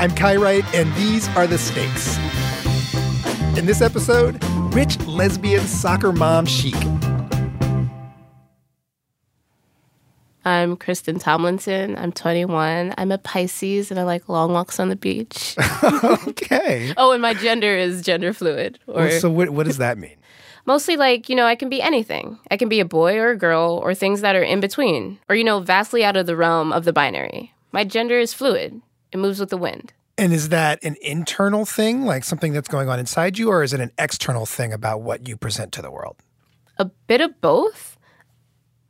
I'm Kai Wright, and these are the stakes. In this episode, rich lesbian soccer mom chic. I'm Kristin Tomlinson. I'm 21. I'm a Pisces and I like long walks on the beach. okay. Oh, and my gender is gender fluid. Or well, so what, what does that mean? Mostly like, you know, I can be anything. I can be a boy or a girl or things that are in between or, you know, vastly out of the realm of the binary. My gender is fluid. It moves with the wind. And is that an internal thing, like something that's going on inside you, or is it an external thing about what you present to the world? A bit of both.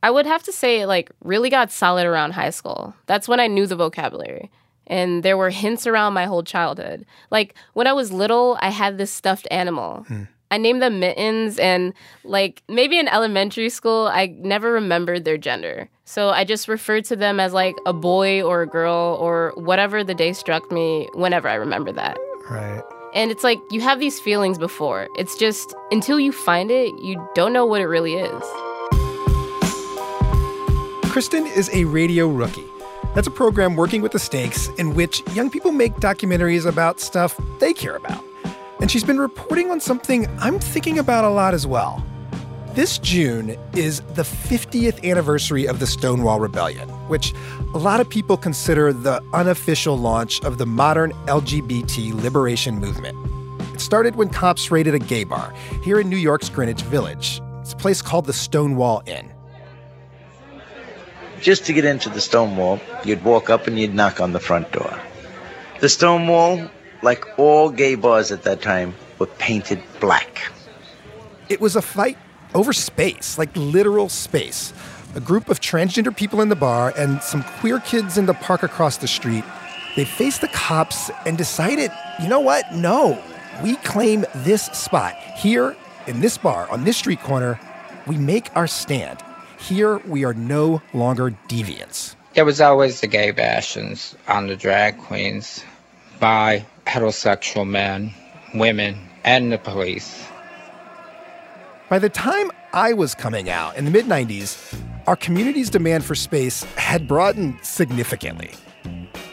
I would have to say it like really got solid around high school. That's when I knew the vocabulary. And there were hints around my whole childhood. Like when I was little, I had this stuffed animal. Hmm. I named them mittens and like maybe in elementary school I never remembered their gender. So I just referred to them as like a boy or a girl or whatever the day struck me whenever I remember that. Right. And it's like you have these feelings before. It's just until you find it, you don't know what it really is. Kristin is a radio rookie. That's a program working with the stakes in which young people make documentaries about stuff they care about. And she's been reporting on something I'm thinking about a lot as well. This June is the 50th anniversary of the Stonewall Rebellion, which a lot of people consider the unofficial launch of the modern LGBT liberation movement. It started when cops raided a gay bar here in New York's Greenwich Village. It's a place called the Stonewall Inn just to get into the Stonewall, you'd walk up and you'd knock on the front door. The Stonewall, like all gay bars at that time, were painted black. It was a fight over space, like literal space. A group of transgender people in the bar and some queer kids in the park across the street. They faced the cops and decided, you know what? No, we claim this spot. Here in this bar on this street corner, we make our stand. Here, we are no longer deviants. There was always the gay bastions on the drag queens by heterosexual men, women, and the police. By the time I was coming out in the mid 90s, our community's demand for space had broadened significantly.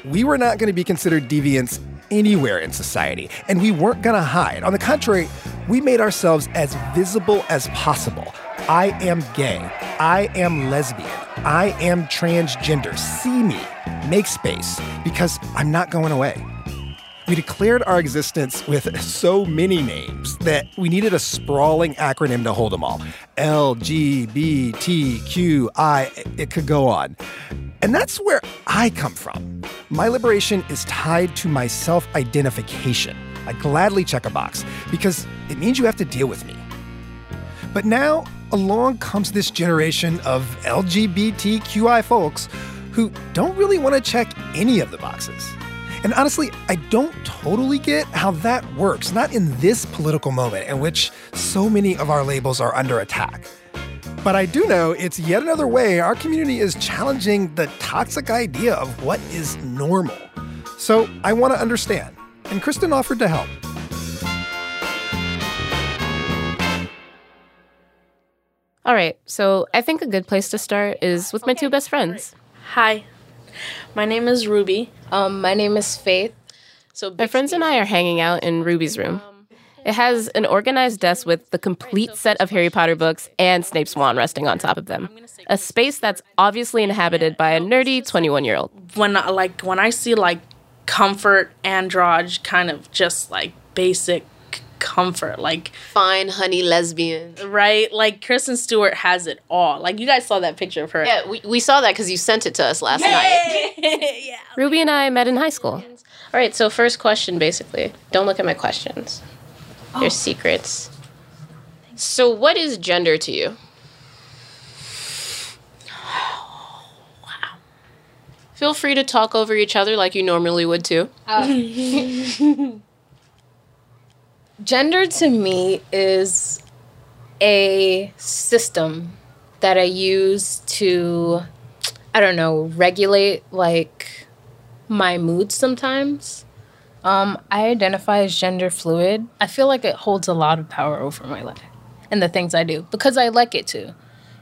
We were not going to be considered deviants anywhere in society, and we weren't going to hide. On the contrary, we made ourselves as visible as possible I am gay. I am lesbian. I am transgender. See me. Make space because I'm not going away. We declared our existence with so many names that we needed a sprawling acronym to hold them all. LGBTQI, it could go on. And that's where I come from. My liberation is tied to my self identification. I gladly check a box because it means you have to deal with me. But now along comes this generation of LGBTQI folks who don't really want to check any of the boxes. And honestly, I don't totally get how that works, not in this political moment in which so many of our labels are under attack. But I do know it's yet another way our community is challenging the toxic idea of what is normal. So I want to understand, and Kristin offered to help. All right, so I think a good place to start is with my two best friends. Hi, my name is Ruby. Um, my name is Faith. So my friends and I are hanging out in Ruby's room. It has an organized desk with the complete set of Harry Potter books and Snape's wand resting on top of them. A space that's obviously inhabited by a nerdy 21 year old. When like when I see like comfort androgy kind of just like basic comfort. Like fine honey lesbian. Right? Like Kristen Stewart has it all. Like you guys saw that picture of her. Yeah, we, we saw that because you sent it to us last night. yeah. Ruby and I met in high school. All right, so first question basically. Don't look at my questions. Oh. They're secrets. So what is gender to you? wow. Feel free to talk over each other like you normally would too. Uh. Gender to me is a system that I use to, I don't know, regulate like my mood sometimes. Um, I identify as gender fluid. I feel like it holds a lot of power over my life and the things I do because I like it to.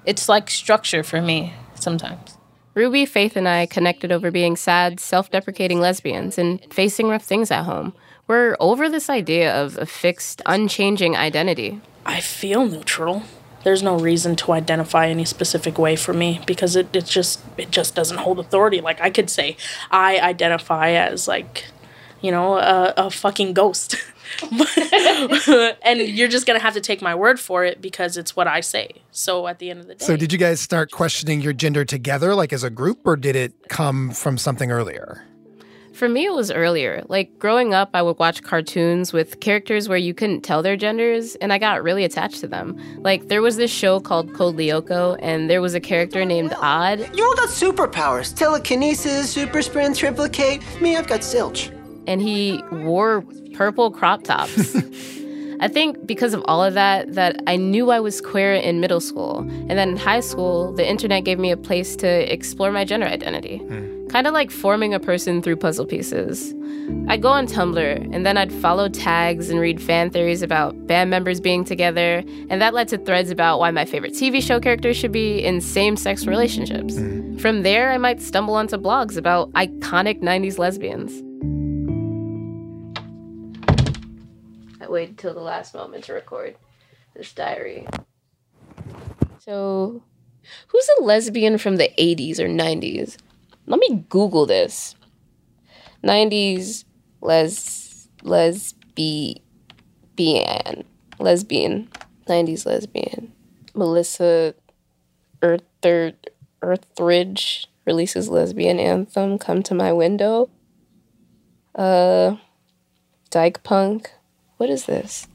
It's like structure for me sometimes. Ruby, Faith, and I connected over being sad, self deprecating lesbians and facing rough things at home. We're over this idea of a fixed, unchanging identity. I feel neutral. There's no reason to identify any specific way for me because it, it just it just doesn't hold authority. Like I could say I identify as like, you know, a, a fucking ghost. and you're just gonna have to take my word for it because it's what I say. So at the end of the day, So, did you guys start questioning your gender together, like as a group, or did it come from something earlier? For me, it was earlier. Like growing up, I would watch cartoons with characters where you couldn't tell their genders, and I got really attached to them. Like there was this show called Code Lyoko, and there was a character named Odd, You all got superpowers telekinesis, super sprint, triplicate. Me, I've got silch. and he wore purple crop tops. I think because of all of that, that I knew I was queer in middle school. And then in high school, the internet gave me a place to explore my gender identity. Hmm. Kind of like forming a person through puzzle pieces. I'd go on Tumblr, and then I'd follow tags and read fan theories about band members being together, and that led to threads about why my favorite TV show characters should be in same sex relationships. Hmm. From there, I might stumble onto blogs about iconic 90s lesbians. I waited till the last moment to record this diary. So, who's a lesbian from the 80s or 90s? Let me Google this. 90s les lesbian lesbian 90s lesbian Melissa Earther Earthridge releases lesbian anthem Come to My Window. Uh Dyke Punk. What is this?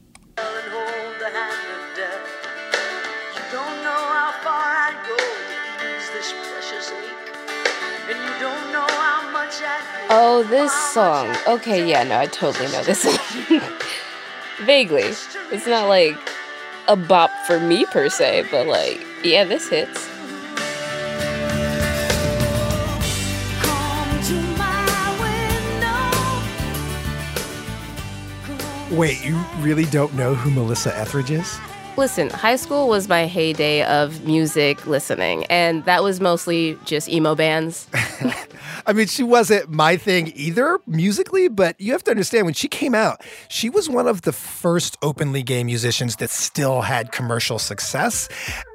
Oh, this song. Okay, yeah, no, I totally know this song. Vaguely. It's not like a bop for me per se, but like, yeah, this hits. Wait, you really don't know who Melissa Etheridge is? Listen, high school was my heyday of music listening, and that was mostly just emo bands. I mean, she wasn't my thing either musically, but you have to understand when she came out, she was one of the first openly gay musicians that still had commercial success.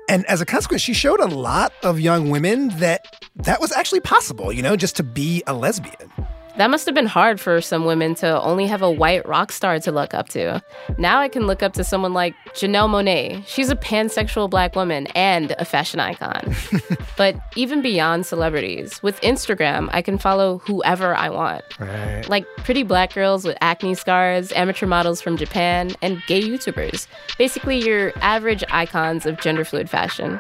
And as a consequence, she showed a lot of young women that that was actually possible, you know, just to be a lesbian. That must have been hard for some women to only have a white rock star to look up to. Now I can look up to someone like Janelle Monáe. She's a pansexual black woman and a fashion icon. but even beyond celebrities, with Instagram, I can follow whoever I want. Right. Like pretty black girls with acne scars, amateur models from Japan, and gay YouTubers. Basically, your average icons of gender fluid fashion.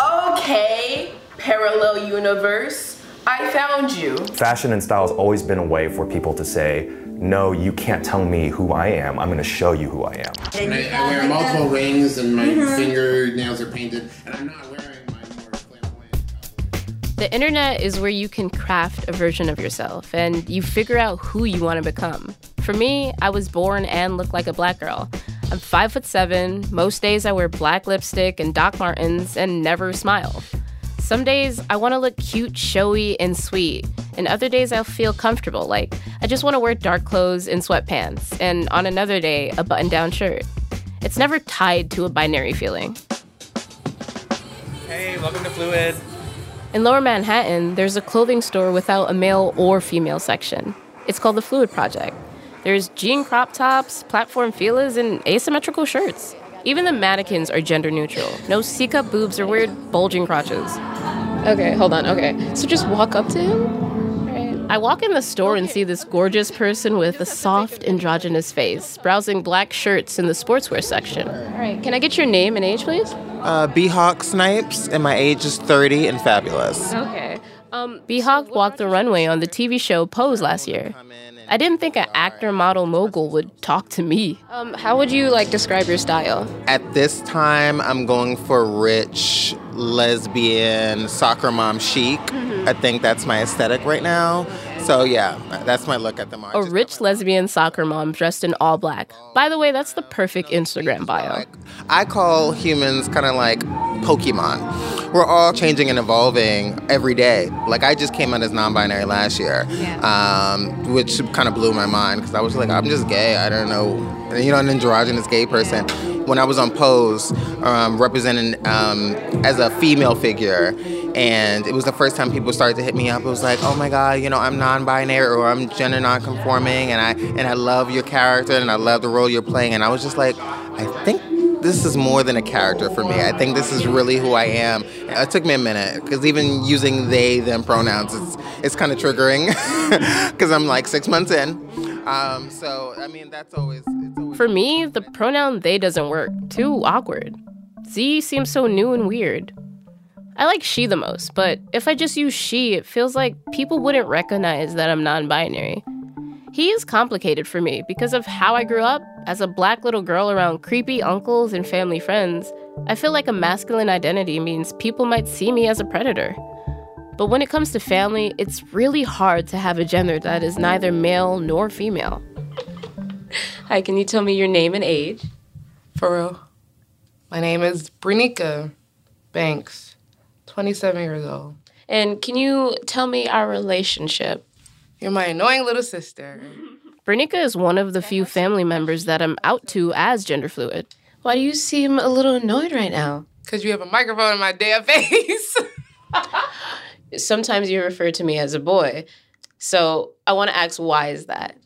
Okay, parallel universe. I found you. Fashion and style has always been a way for people to say, no, you can't tell me who I am. I'm going to show you who I am. I, I wear multiple rings and my mm-hmm. fingernails are painted, and I'm not wearing my more flamboyant. The internet is where you can craft a version of yourself and you figure out who you want to become. For me, I was born and look like a black girl. I'm five foot seven. Most days I wear black lipstick and Doc Martens and never smile. Some days I want to look cute, showy, and sweet. And other days I'll feel comfortable, like I just want to wear dark clothes and sweatpants. And on another day, a button down shirt. It's never tied to a binary feeling. Hey, welcome to Fluid. In Lower Manhattan, there's a clothing store without a male or female section. It's called the Phluid Project. There's jean crop tops, platform feelers, and asymmetrical shirts. Even the mannequins are gender neutral. No C cup boobs or weird bulging crotches. Okay, hold on. Okay, so just walk up to him. Right. I walk in the store and see this gorgeous person with a soft, androgynous face, browsing black shirts in the sportswear section. All right, can I get your name and age, please? Uh, Bhawk Snipes, and my age is 30 and fabulous. Okay. Um, B-Hawk walked the runway on the TV show Pose last year. I didn't think an actor model mogul would talk to me. Um, how would you like describe your style? At this time, I'm going for rich, lesbian, soccer mom chic. I think that's my aesthetic right now. So yeah, that's my look at the A rich lesbian soccer mom dressed in all black. By the way, that's the perfect Instagram bio. I call humans kind of like Pokemon. we're all changing and evolving every day. Like I just came out as non-binary last year, um, which kind of blew my mind because I was like, I'm just gay. I don't know, you know, an androgynous gay person. When I was on Pose, um, representing um, as a female figure, and it was the first time people started to hit me up. It was like, oh my god, you know, I'm non-binary or I'm gender non-conforming, and I and I love your character and I love the role you're playing. And I was just like, I think this is more than a character for me. I think this is really who I am. It took me a minute because even using they them pronouns, it's it's kind of triggering because I'm like six months in. Um, so I mean, that's always For me, the pronoun they doesn't work. Too awkward. Z seems so new and weird. I like she the most, but if I just use she, it feels like people wouldn't recognize that I'm non binary. He is complicated for me because of how I grew up as a black little girl around creepy uncles and family friends. I feel like a masculine identity means people might see me as a predator. But when it comes to family, it's really hard to have a gender that is neither male nor female. Hi, can you tell me your name and age? For real. My name is Brinika Banks, 27 years old. And can you tell me our relationship? You're my annoying little sister. Bernica is one of the few family members that I'm out to as gender fluid. Why do you seem a little annoyed right now? Because you have a microphone in my damn face. Sometimes you refer to me as a boy. So I want to ask why is that?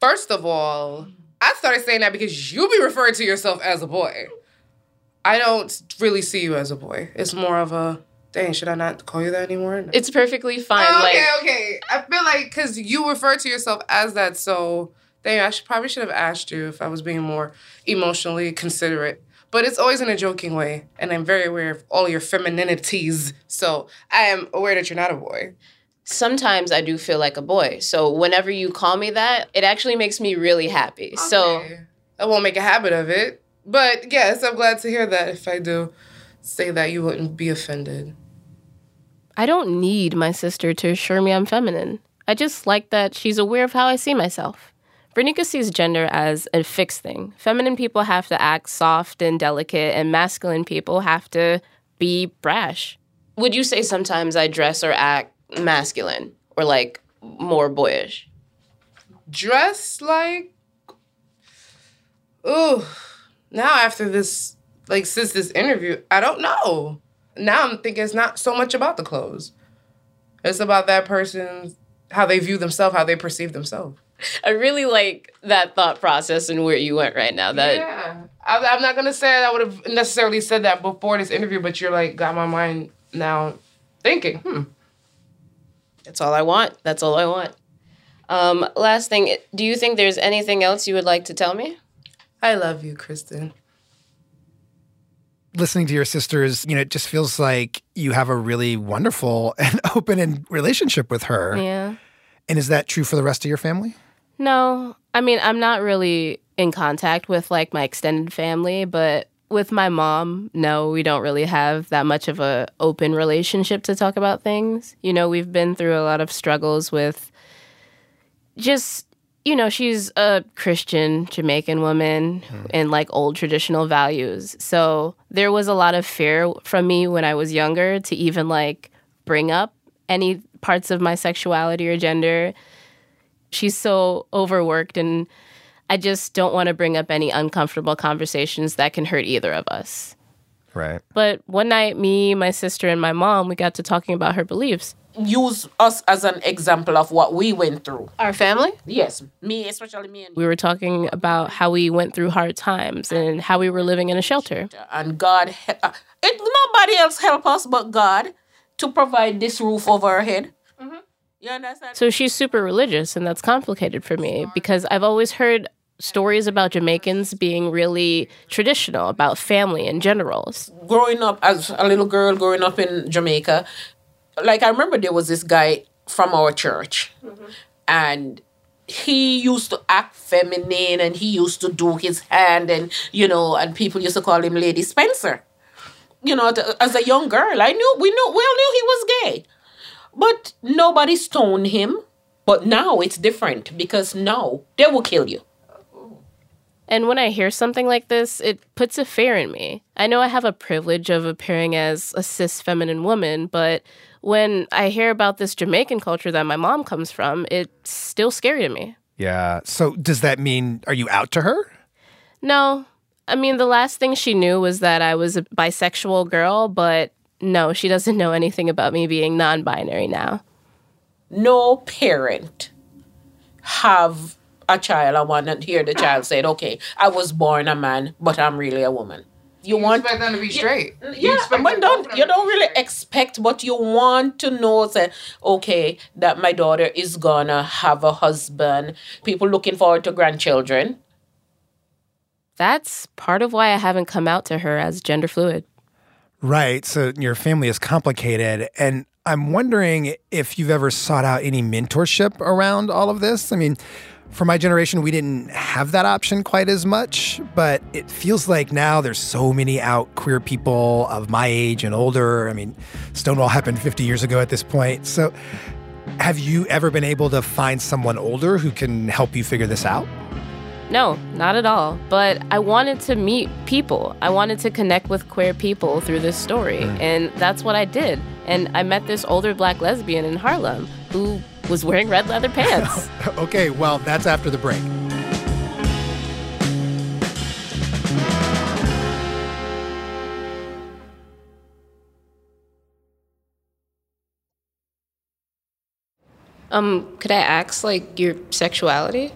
First of all, I started saying that because you be referring to yourself as a boy. I don't really see you as a boy. It's more of a dang. Should I not call you that anymore? No. It's perfectly fine. Oh, like okay, okay. I feel like because you refer to yourself as that, so dang. I should probably should have asked you if I was being more emotionally considerate. But it's always in a joking way, and I'm very aware of all your femininities. So I am aware that you're not a boy. sometimes I do feel like a boy. So whenever you call me that, it actually makes me really happy. So I won't make a habit of it. But yes, I'm glad to hear that. If I do say that, you wouldn't be offended. I don't need my sister to assure me I'm feminine. I just like that she's aware of how I see myself. Vernica sees gender as a fixed thing. Feminine people have to act soft and delicate, and masculine people have to be brash. Would you say sometimes I dress or act masculine or like more boyish? Dress like. Ooh. Now, after this, like, since this interview, I don't know. Now I'm thinking it's not so much about the clothes, it's about that person's how they view themselves, how they perceive themselves. I really like that thought process and where you went right now. That yeah, I, I'm not gonna say I would have necessarily said that before this interview, but you're like got my mind now thinking. Hmm. That's all I want. That's all I want. Um, last thing, do you think there's anything else you would like to tell me? I love you, Kristin. Listening to your sisters, you know, it just feels like you have a really wonderful and open and relationship with her. Yeah. And is that true for the rest of your family? No, I mean, I'm not really in contact with like my extended family, but with my mom, no, we don't really have that much of a open relationship to talk about things. You know, we've been through a lot of struggles with just you know, she's a Christian Jamaican woman hmm. and like old traditional values. So there was a lot of fear from me when I was younger to even like bring up any parts of my sexuality or gender. She's so overworked and I just don't want to bring up any uncomfortable conversations that can hurt either of us. Right. But one night, me, my sister, and my mom, we got to talking about her beliefs. Use us as an example of what we went through. Our family? Yes, me, especially me and We were talking about how we went through hard times and how we were living in a shelter. and God, uh, it nobody else help us but God to provide this roof over our head. You understand? So she's super religious, and that's complicated for me because I've always heard stories about Jamaicans being really traditional about family in general. growing up as a little girl growing up in Jamaica, like I remember there was this guy from our church, mm-hmm. and he used to act feminine and he used to do his hand and you know and people used to call him Lady Spencer. You know, as a young girl, I knew we knew we all knew he was gay, but nobody stoned him. But now it's different because now they will kill you. And when I hear something like this, it puts a fear in me. I know I have a privilege of appearing as a cis feminine woman, but when I hear about this Jamaican culture that my mom comes from, it's still scary to me. Yeah. So does that mean are you out to her? No. I mean, the last thing she knew was that I was a bisexual girl, but no, she doesn't know anything about me being non binary now. No parent have a child I want to hear the child say, okay, I was born a man, but I'm really a woman. You, want expect them to be straight. Yeah, but don't you don't really expect, but you want to know that okay, that my daughter is gonna have a husband. People looking forward to grandchildren. That's part of why I haven't come out to her as gender fluid. Right. So your family is complicated. And I'm wondering if you've ever sought out any mentorship around all of this. I mean, for my generation, we didn't have that option quite as much, but it feels like now there's so many out queer people of my age and older. I mean, Stonewall happened 50 years ago at this point. So, have you ever been able to find someone older who can help you figure this out? No, not at all. But I wanted to meet people. I wanted to connect with queer people through this story. Mm. And that's what I did. And I met this older black lesbian in Harlem who was wearing red leather pants. okay, well, that's after the break. Um, could I ask like your sexuality?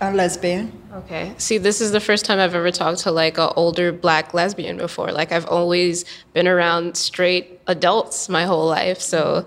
A lesbian. Okay. See, this is the first time I've ever talked to like an older black lesbian before. Like I've always been around straight adults my whole life, so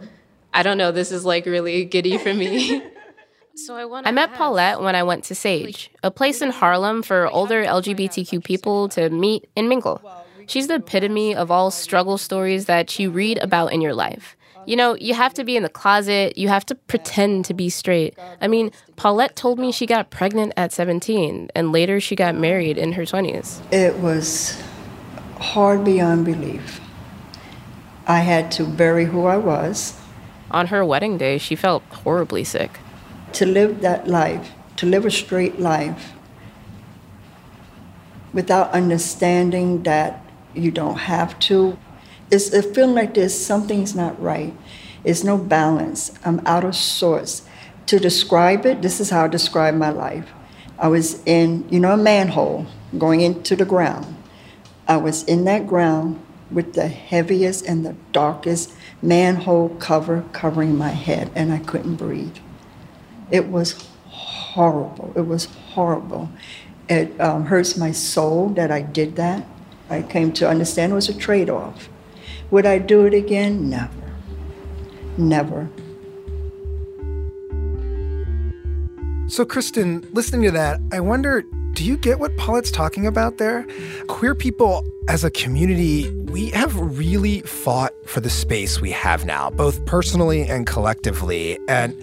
I don't know. This is like really giddy for me. so I. I met Paulette when I went to SAGE, a place in Harlem for older LGBTQ people to meet and mingle. She's the epitome of all struggle stories that you read about in your life. You know, you have to be in the closet, you have to pretend to be straight. I mean, Paulette told me she got pregnant at 17 and later she got married in her 20s. It was hard beyond belief. I had to bury who I was. On her wedding day, she felt horribly sick. To live that life, to live a straight life, without understanding that you don't have to, it's a feeling like there's something's not right. It's no balance. I'm out of sorts. To describe it, this is how I describe my life. I was in, you know, a manhole going into the ground. I was in that ground with the heaviest and the darkest manhole cover covering my head, and I couldn't breathe. It was horrible. It was horrible. It um, hurts my soul that I did that. I came to understand it was a trade off. Would I do it again? Never. Never. So, Kristin, listening to that, I wonder do you get what Paulette's talking about there? Queer people as a community, we have really fought for the space we have now, both personally and collectively. And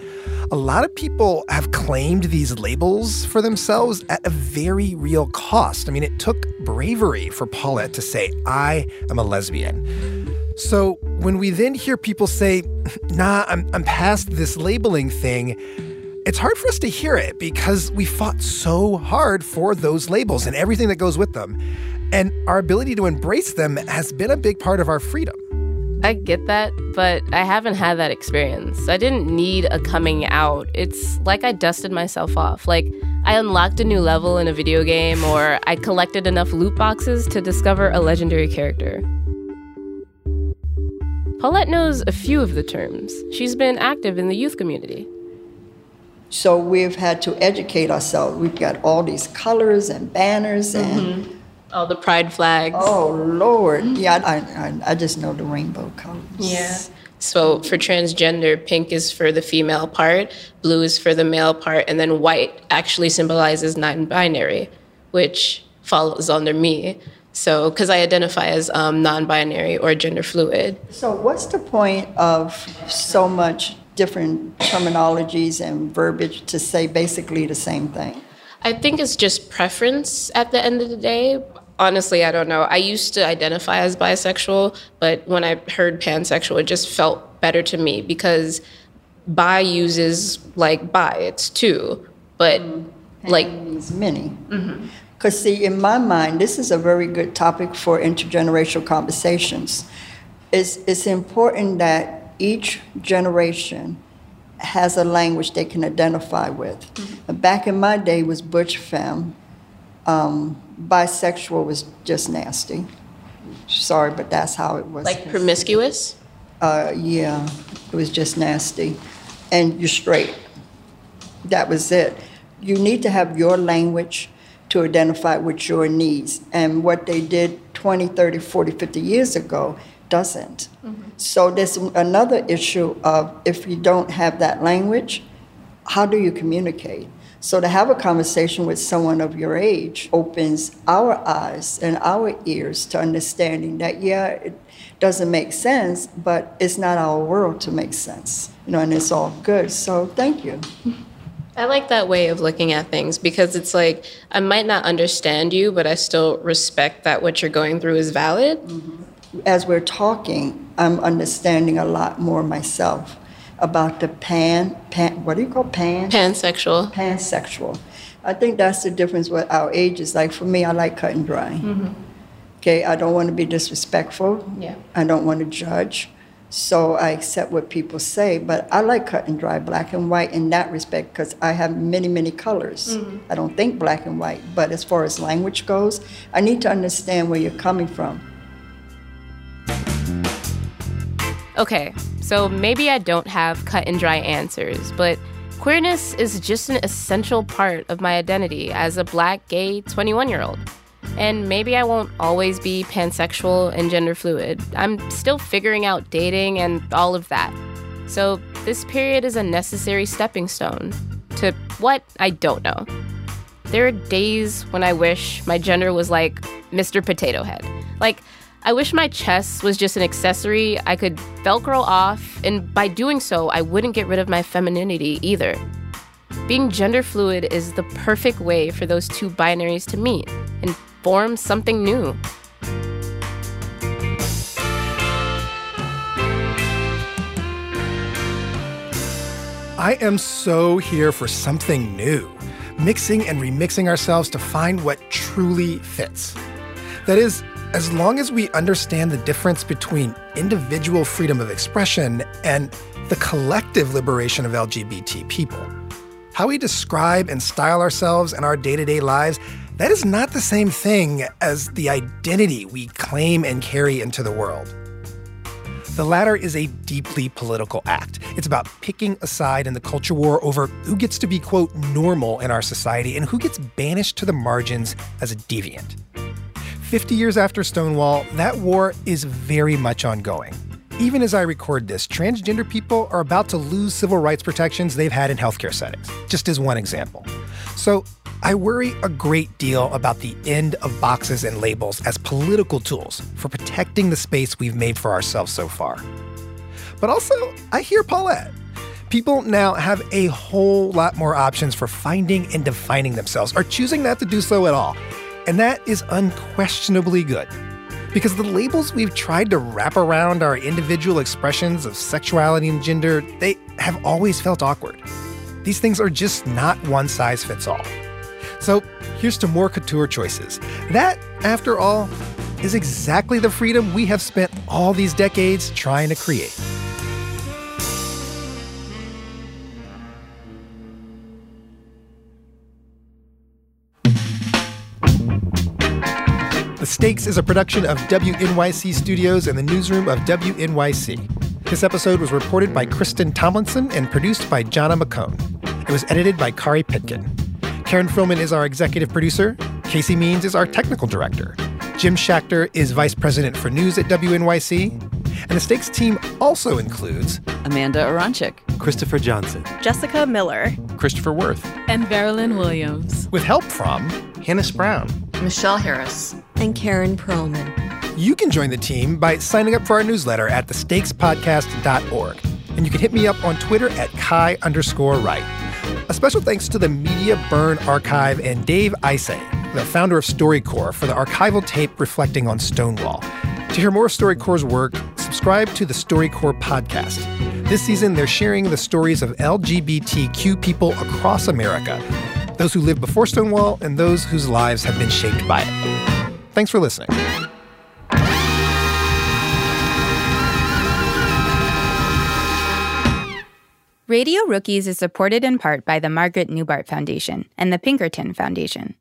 a lot of people have claimed these labels for themselves at a very real cost. I mean, it took bravery for Paulette to say, I am a lesbian. So when we then hear people say, nah, I'm, I'm past this labeling thing, it's hard for us to hear it because we fought so hard for those labels and everything that goes with them. And our ability to embrace them has been a big part of our freedom. I get that, but I haven't had that experience. I didn't need a coming out. It's like I dusted myself off. Like I unlocked a new level in a video game, or I collected enough loot boxes to discover a legendary character. Paulette knows a few of the terms. She's been active in the youth community. So we've had to educate ourselves. We've got all these colors and banners and. Mm-hmm. All the pride flags. Oh, Lord. Yeah, I, I, I just know the rainbow colors. Yeah. So for transgender, pink is for the female part, blue is for the male part, and then white actually symbolizes non binary, which follows under me. So, because I identify as um, non binary or gender fluid. So, what's the point of so much different terminologies and verbiage to say basically the same thing? I think it's just preference at the end of the day. Honestly, I don't know. I used to identify as bisexual, but when I heard pansexual, it just felt better to me because bi uses like bi, it's two. But mm-hmm. Like means many. Mm-hmm. Because see, in my mind, this is a very good topic for intergenerational conversations. It's it's important that each generation has a language they can identify with. Back in my day was butch femme. Um, bisexual was just nasty. Sorry, but that's how it was. Like promiscuous? Uh, yeah, it was just nasty. And you're straight. That was it. You need to have your language to identify with your needs. And what they did 20, 30, 40, 50 years ago doesn't. So there's another issue of if you don't have that language, how do you communicate? So to have a conversation with someone of your age opens our eyes and our ears to understanding that yeah, it doesn't make sense, but it's not our world to make sense. You know, and it's all good. So thank you. I like that way of looking at things because it's like I might not understand you, but I still respect that what you're going through is valid. Mm-hmm. As we're talking, I'm understanding a lot more myself about the pan, pan what do you call pan? Pansexual. Pansexual. I think that's the difference with our ages. Like for me, I like cut and dry. Okay, I don't want to be disrespectful. Yeah. I don't want to judge. So I accept what people say, but I like cut and dry, black and white in that respect because I have many, many colors. Mhm. I don't think black and white, but as far as language goes, I need to understand where you're coming from. Okay, so maybe I don't have cut and dry answers, but queerness is just an essential part of my identity as a black, gay 21 year old. And maybe I won't always be pansexual and gender fluid. I'm still figuring out dating and all of that. So this period is a necessary stepping stone to what I don't know. There are days when I wish my gender was like Mr. Potato Head. Like, I wish my chest was just an accessory I could Velcro off, and by doing so, I wouldn't get rid of my femininity either. Being gender fluid is the perfect way for those two binaries to meet and form something new. I am so here for something new, mixing and remixing ourselves to find what truly fits. That is, as long as we understand the difference between individual freedom of expression and the collective liberation of LGBT people. How we describe and style ourselves in our day to day lives, that is not the same thing as the identity we claim and carry into the world. The latter is a deeply political act. It's about picking a side in the culture war over who gets to be, quote, normal in our society and who gets banished to the margins as a deviant. 50 years after Stonewall, that war is very much ongoing. Even as I record this, transgender people are about to lose civil rights protections they've had in healthcare settings, just as one example. So I worry a great deal about the end of boxes and labels as political tools for protecting the space we've made for ourselves so far. But also, I hear Paulette. People now have a whole lot more options for finding and defining themselves, or choosing not to do so at all. And that is unquestionably good. Because the labels we've tried to wrap around our individual expressions of sexuality and gender, they have always felt awkward. These things are just not one size fits all. So here's to more couture choices. That, after all, is exactly the freedom we have spent all these decades trying to create. Stakes is a production of WNYC Studios and the newsroom of WNYC. This episode was reported by Kristin Tomlinson and produced by Jonna McKone. It was edited by Kari Pitkin. Karen Frillmann is our executive producer. Casey Means is our technical director. Jim Schachter is vice president for news at WNYC. And the Stakes team also includes Amanda Aronczyk, Christopher Johnson, Jessica Miller, Christopher Worth, and Marilyn Williams. with help from Hannis Brown, Michelle Harris, and Karen Perlman. You can join the team by signing up for our newsletter at thestakespodcast.org. And you can hit me up on Twitter at Kai underscore Wright. A special thanks to the Media Burn Archive and Dave Isay, the founder of StoryCorps, for the archival tape reflecting on Stonewall. To hear more of StoryCorps' work, subscribe to the StoryCorps podcast. This season, they're sharing the stories of LGBTQ people across America. those who lived before Stonewall and those whose lives have been shaped by it. Thanks for listening. Radio Rookies is supported in part by the Margaret Neubart Foundation and the Pinkerton Foundation.